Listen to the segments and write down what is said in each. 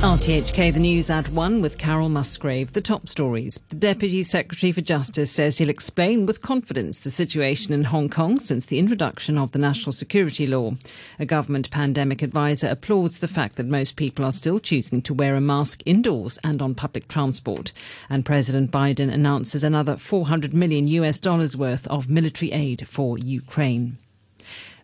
RTHK, the news at one with Carol Musgrave. The top stories. The Deputy Secretary for Justice says he'll explain with confidence the situation in Hong Kong since the introduction of the national security law. A government pandemic advisor applauds the fact that most people are still choosing to wear a mask indoors and on public transport. And President Biden announces another 400 million US dollars worth of military aid for Ukraine.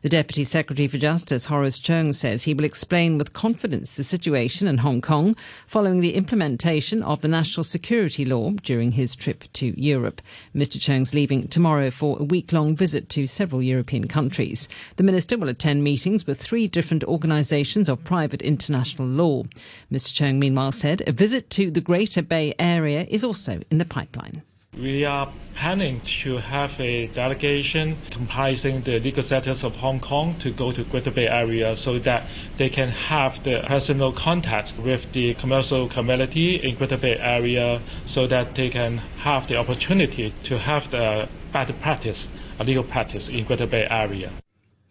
The Deputy Secretary for Justice, Horace Cheung, says he will explain with confidence the situation in Hong Kong following the implementation of the national security law during his trip to Europe. Mr. Cheung's leaving tomorrow for a week long visit to several European countries. The minister will attend meetings with three different organisations of private international law. Mr. Cheung, meanwhile, said a visit to the Greater Bay Area is also in the pipeline. We are planning to have a delegation comprising the legal status of Hong Kong to go to Greater Bay Area so that they can have the personal contact with the commercial community in Greater Bay Area so that they can have the opportunity to have the better practice, a legal practice in Greater Bay Area.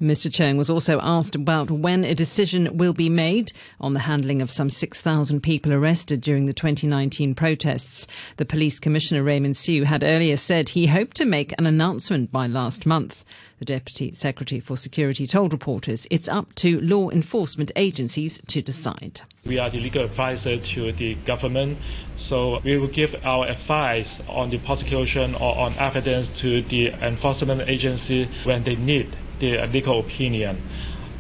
Mr. Cheung was also asked about when a decision will be made on the handling of some 6,000 people arrested during the 2019 protests. The police commissioner Raymond Siu had earlier said he hoped to make an announcement by last month. The Deputy Secretary for Security told reporters it's up to law enforcement agencies to decide. We are the legal advisor to the government, so we will give our advice on the prosecution or on evidence to the enforcement agency when they need the legal opinion.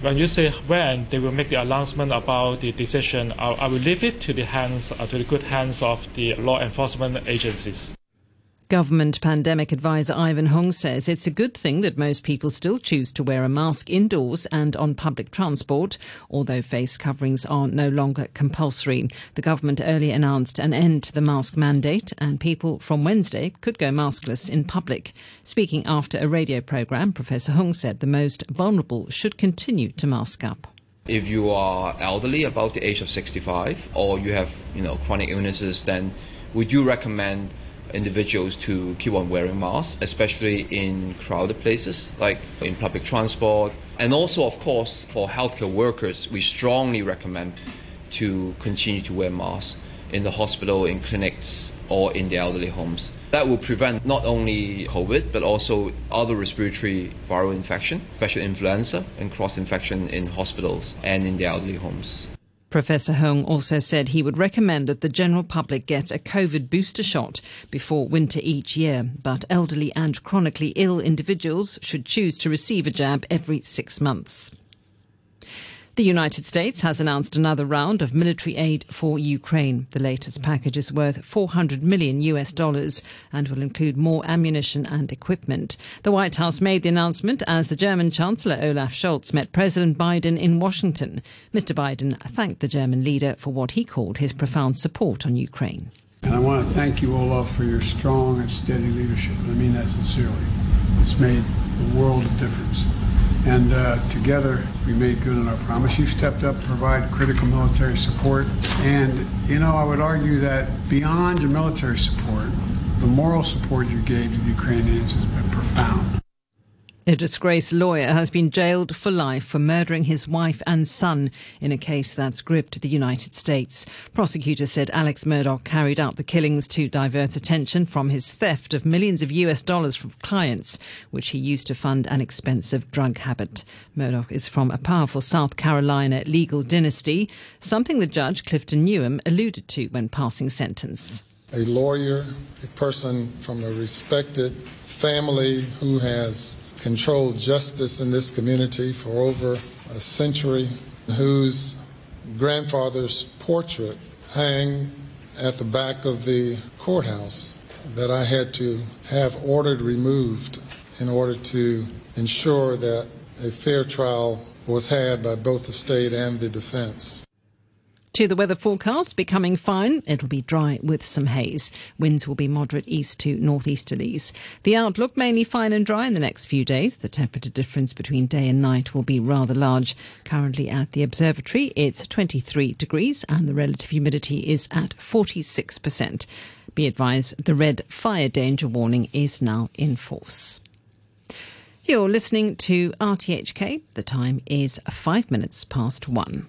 When you say when they will make the announcement about the decision, I, I will leave it to the hands, uh, to the good hands of the law enforcement agencies. Government pandemic advisor Ivan Hung says it's a good thing that most people still choose to wear a mask indoors and on public transport, although face coverings are no longer compulsory. The government earlier announced an end to the mask mandate, and people from Wednesday could go maskless in public. Speaking after a radio program, Professor Hung said the most vulnerable should continue to mask up. If you are elderly, about the age of 65, or you have, you know, chronic illnesses, then would you recommend individuals to keep on wearing masks, especially in crowded places like in public transport. And also, of course, for healthcare workers, we strongly recommend to continue to wear masks in the hospital, in clinics, or in the elderly homes. That will prevent not only COVID, but also other respiratory viral infection, especially influenza, and cross infection in hospitals and in the elderly homes. Professor Hung also said he would recommend that the general public gets a COVID booster shot before winter each year, but elderly and chronically ill individuals should choose to receive a jab every six months. The United States has announced another round of military aid for Ukraine. The latest package is worth 400 million US dollars and will include more ammunition and equipment. The White House made the announcement as the German Chancellor Olaf Scholz met President Biden in Washington. Mr. Biden thanked the German leader for what he called his profound support on Ukraine. And I want to thank you, Olaf, for your strong and steady leadership. I mean that sincerely. It's made a world of difference and uh, together we made good on our promise. You stepped up to provide critical military support, and you know I would argue that beyond your military support, the moral support you gave to the Ukrainians has been profound. A disgraced lawyer has been jailed for life for murdering his wife and son in a case that's gripped the United States. Prosecutors said Alex Murdaugh carried out the killings to divert attention from his theft of millions of US dollars from clients, which he used to fund an expensive drug habit. Murdaugh is from a powerful South Carolina legal dynasty, something the judge Clifton Newman alluded to when passing sentence. A lawyer, a person from a respected family who has controlled justice in this community for over a century, whose grandfather's portrait hang at the back of the courthouse that I had to have ordered removed in order to ensure that a fair trial was had by both the state and the defense. To the weather forecast, becoming fine. It'll be dry with some haze. Winds will be moderate east to northeasterlies. The outlook mainly fine and dry in the next few days. The temperature difference between day and night will be rather large. Currently at the observatory, it's 23 degrees and the relative humidity is at 46%. Be advised, the red fire danger warning is now in force. You're listening to RTHK. The time is five minutes past one.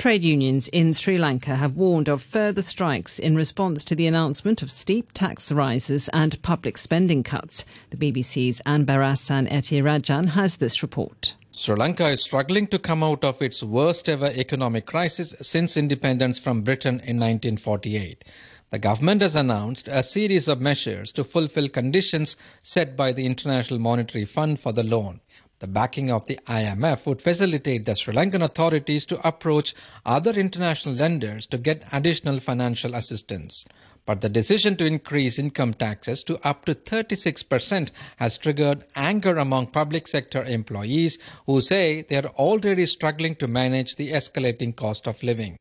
Trade unions in Sri Lanka have warned of further strikes in response to the announcement of steep tax rises and public spending cuts. The BBC's Anbarasan Ethirajan has this report. Sri Lanka is struggling to come out of its worst ever economic crisis since independence from Britain in 1948. The government has announced a series of measures to fulfill conditions set by the International Monetary Fund for the loan. The backing of the IMF would facilitate the Sri Lankan authorities to approach other international lenders to get additional financial assistance. But the decision to increase income taxes to up to 36% has triggered anger among public sector employees who say they are already struggling to manage the escalating cost of living.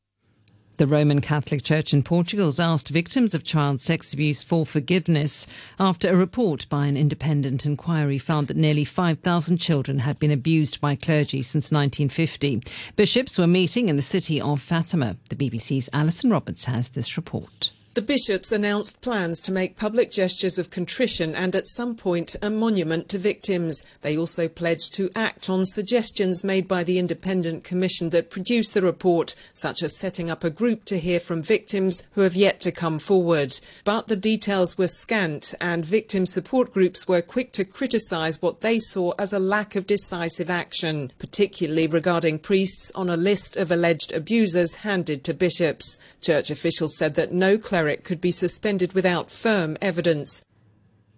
The Roman Catholic Church in Portugal has asked victims of child sex abuse for forgiveness after a report by an independent inquiry found that nearly 5,000 children had been abused by clergy since 1950. Bishops were meeting in the city of Fatima. The BBC's Alison Roberts has this report. The bishops announced plans to make public gestures of contrition and at some point a monument to victims. They also pledged to act on suggestions made by the independent commission that produced the report, such as setting up a group to hear from victims who have yet to come forward. But the details were scant and victim support groups were quick to criticise what they saw as a lack of decisive action, particularly regarding priests on a list of alleged abusers handed to bishops. Church officials said that no cleric could be suspended without firm evidence.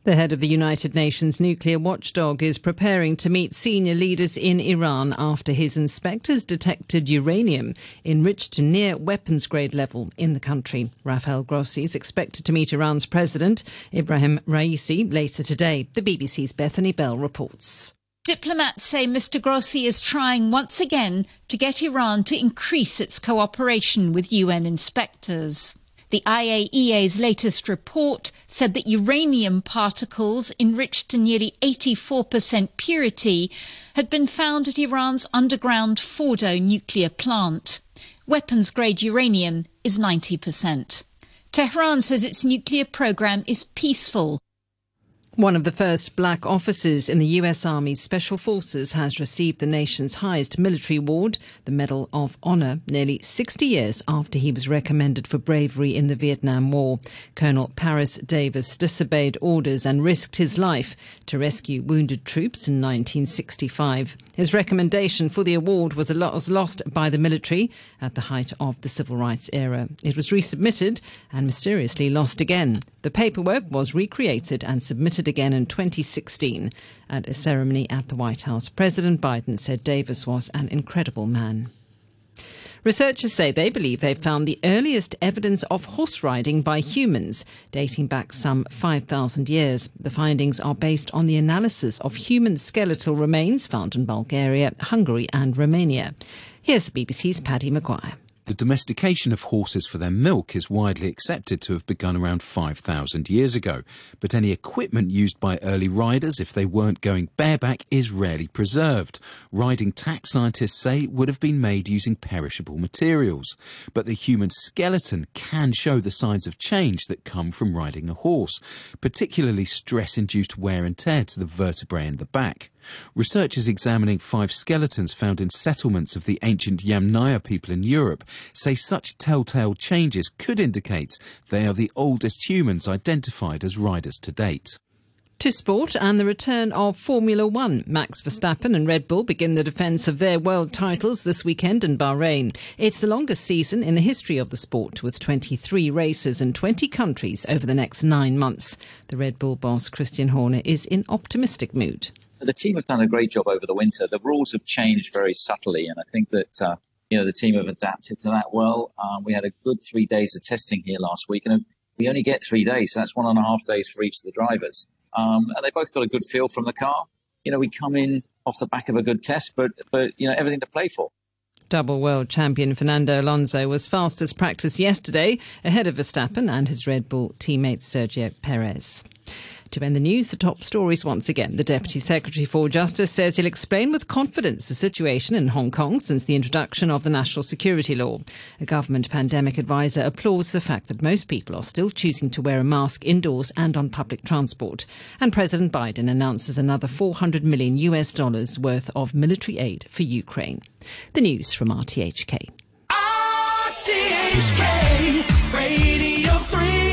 The head of the United Nations nuclear watchdog is preparing to meet senior leaders in Iran after his inspectors detected uranium enriched to near weapons grade level in the country. Rafael Grossi is expected to meet Iran's president, Ibrahim Raisi, later today. The BBC's Bethany Bell reports. Diplomats say Mr. Grossi is trying once again to get Iran to increase its cooperation with UN inspectors. The IAEA's latest report said that uranium particles enriched to nearly 84% purity had been found at Iran's underground Fordo nuclear plant. Weapons grade uranium is 90%. Tehran says its nuclear program is peaceful one of the first black officers in the US Army's Special Forces has received the nation's highest military award, the Medal of Honor, nearly 60 years after he was recommended for bravery in the Vietnam War. Colonel Paris Davis disobeyed orders and risked his life to rescue wounded troops in 1965. His recommendation for the award was lost by the military at the height of the civil rights era. It was resubmitted and mysteriously lost again. The paperwork was recreated and submitted again in 2016 at a ceremony at the White House. President Biden said Davis was an incredible man. Researchers say they believe they've found the earliest evidence of horse riding by humans, dating back some 5,000 years. The findings are based on the analysis of human skeletal remains found in Bulgaria, Hungary, and Romania. Here's the BBC's Paddy McGuire. The domestication of horses for their milk is widely accepted to have begun around 5,000 years ago, but any equipment used by early riders if they weren't going bareback is rarely preserved. Riding tack scientists say would have been made using perishable materials. But the human skeleton can show the signs of change that come from riding a horse, particularly stress-induced wear and tear to the vertebrae in the back. Researchers examining five skeletons found in settlements of the ancient Yamnaya people in Europe say such telltale changes could indicate they are the oldest humans identified as riders to date. To sport and the return of Formula One. Max Verstappen and Red Bull begin the defence of their world titles this weekend in Bahrain. It's the longest season in the history of the sport, with 23 races in 20 countries over the next nine months. The Red Bull boss, Christian Horner, is in optimistic mood. The team have done a great job over the winter. The rules have changed very subtly, and I think that uh, you know the team have adapted to that well. Um, we had a good three days of testing here last week, and we only get three days. So that's one and a half days for each of the drivers, um, and they both got a good feel from the car. You know, we come in off the back of a good test, but but you know everything to play for. Double world champion Fernando Alonso was fastest practice yesterday ahead of Verstappen and his Red Bull teammate Sergio Perez. To end the news, the top stories once again. The Deputy Secretary for Justice says he'll explain with confidence the situation in Hong Kong since the introduction of the national security law. A government pandemic advisor applauds the fact that most people are still choosing to wear a mask indoors and on public transport. And President Biden announces another 400 million US dollars worth of military aid for Ukraine. The news from RTHK. CHK Radio 3.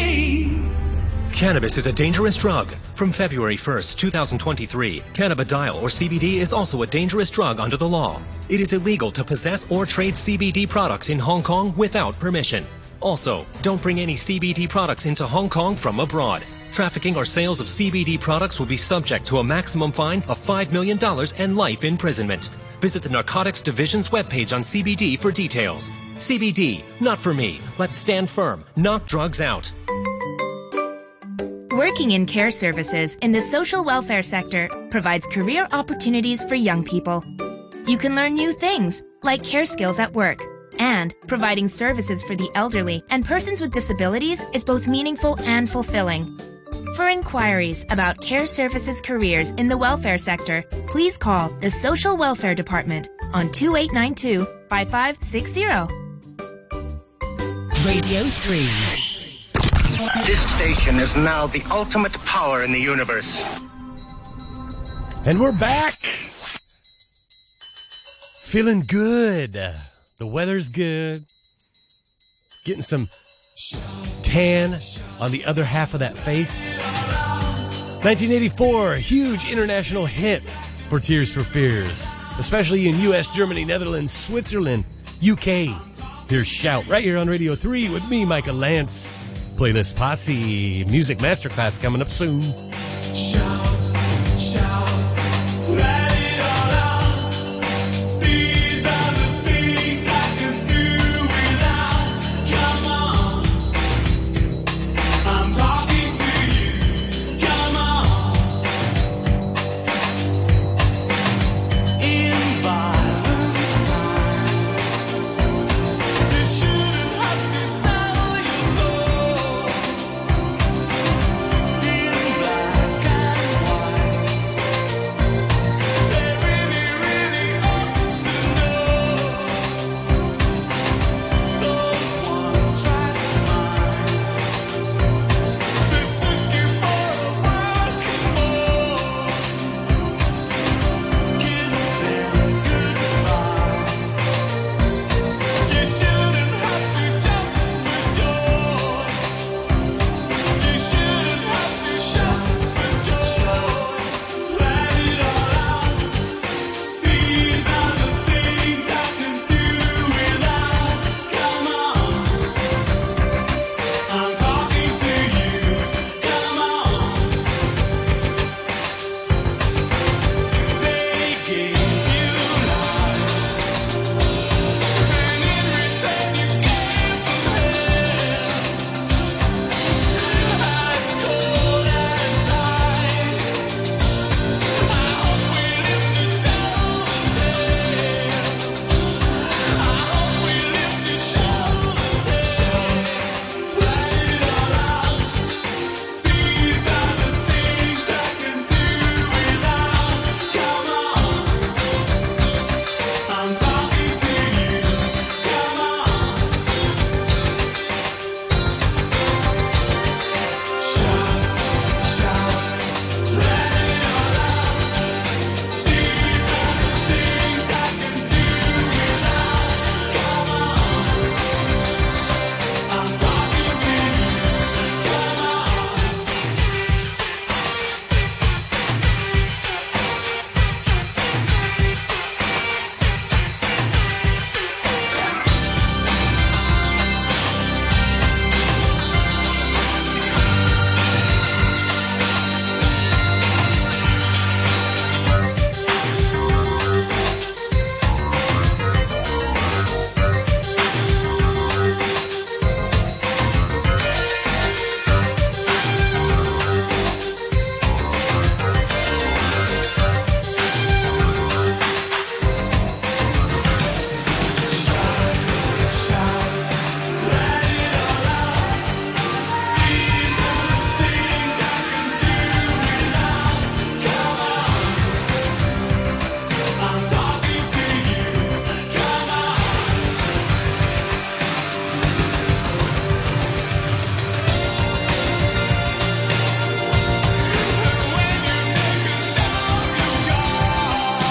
Cannabis is a dangerous drug. From February 1st, 2023, cannabidiol or CBD is also a dangerous drug under the law. It is illegal to possess or trade CBD products in Hong Kong without permission. Also, don't bring any CBD products into Hong Kong from abroad. Trafficking or sales of CBD products will be subject to a maximum fine of $5 million and life imprisonment. Visit the Narcotics Division's webpage on CBD for details. CBD, not for me. Let's stand firm. Knock drugs out. Working in care services in the social welfare sector provides career opportunities for young people. You can learn new things, like care skills at work. And providing services for the elderly and persons with disabilities is both meaningful and fulfilling. For inquiries about care services careers in the welfare sector, please call the Social Welfare Department on 2892 5560. Radio 3. This station is now the ultimate power in the universe. And we're back. Feeling good. The weather's good. Getting some tan on the other half of that face. 1984, huge international hit for Tears for Fears, especially in US, Germany, Netherlands, Switzerland, UK. Here's Shout right here on Radio 3 with me, Micah Lance. Playlist Posse Music Masterclass coming up soon.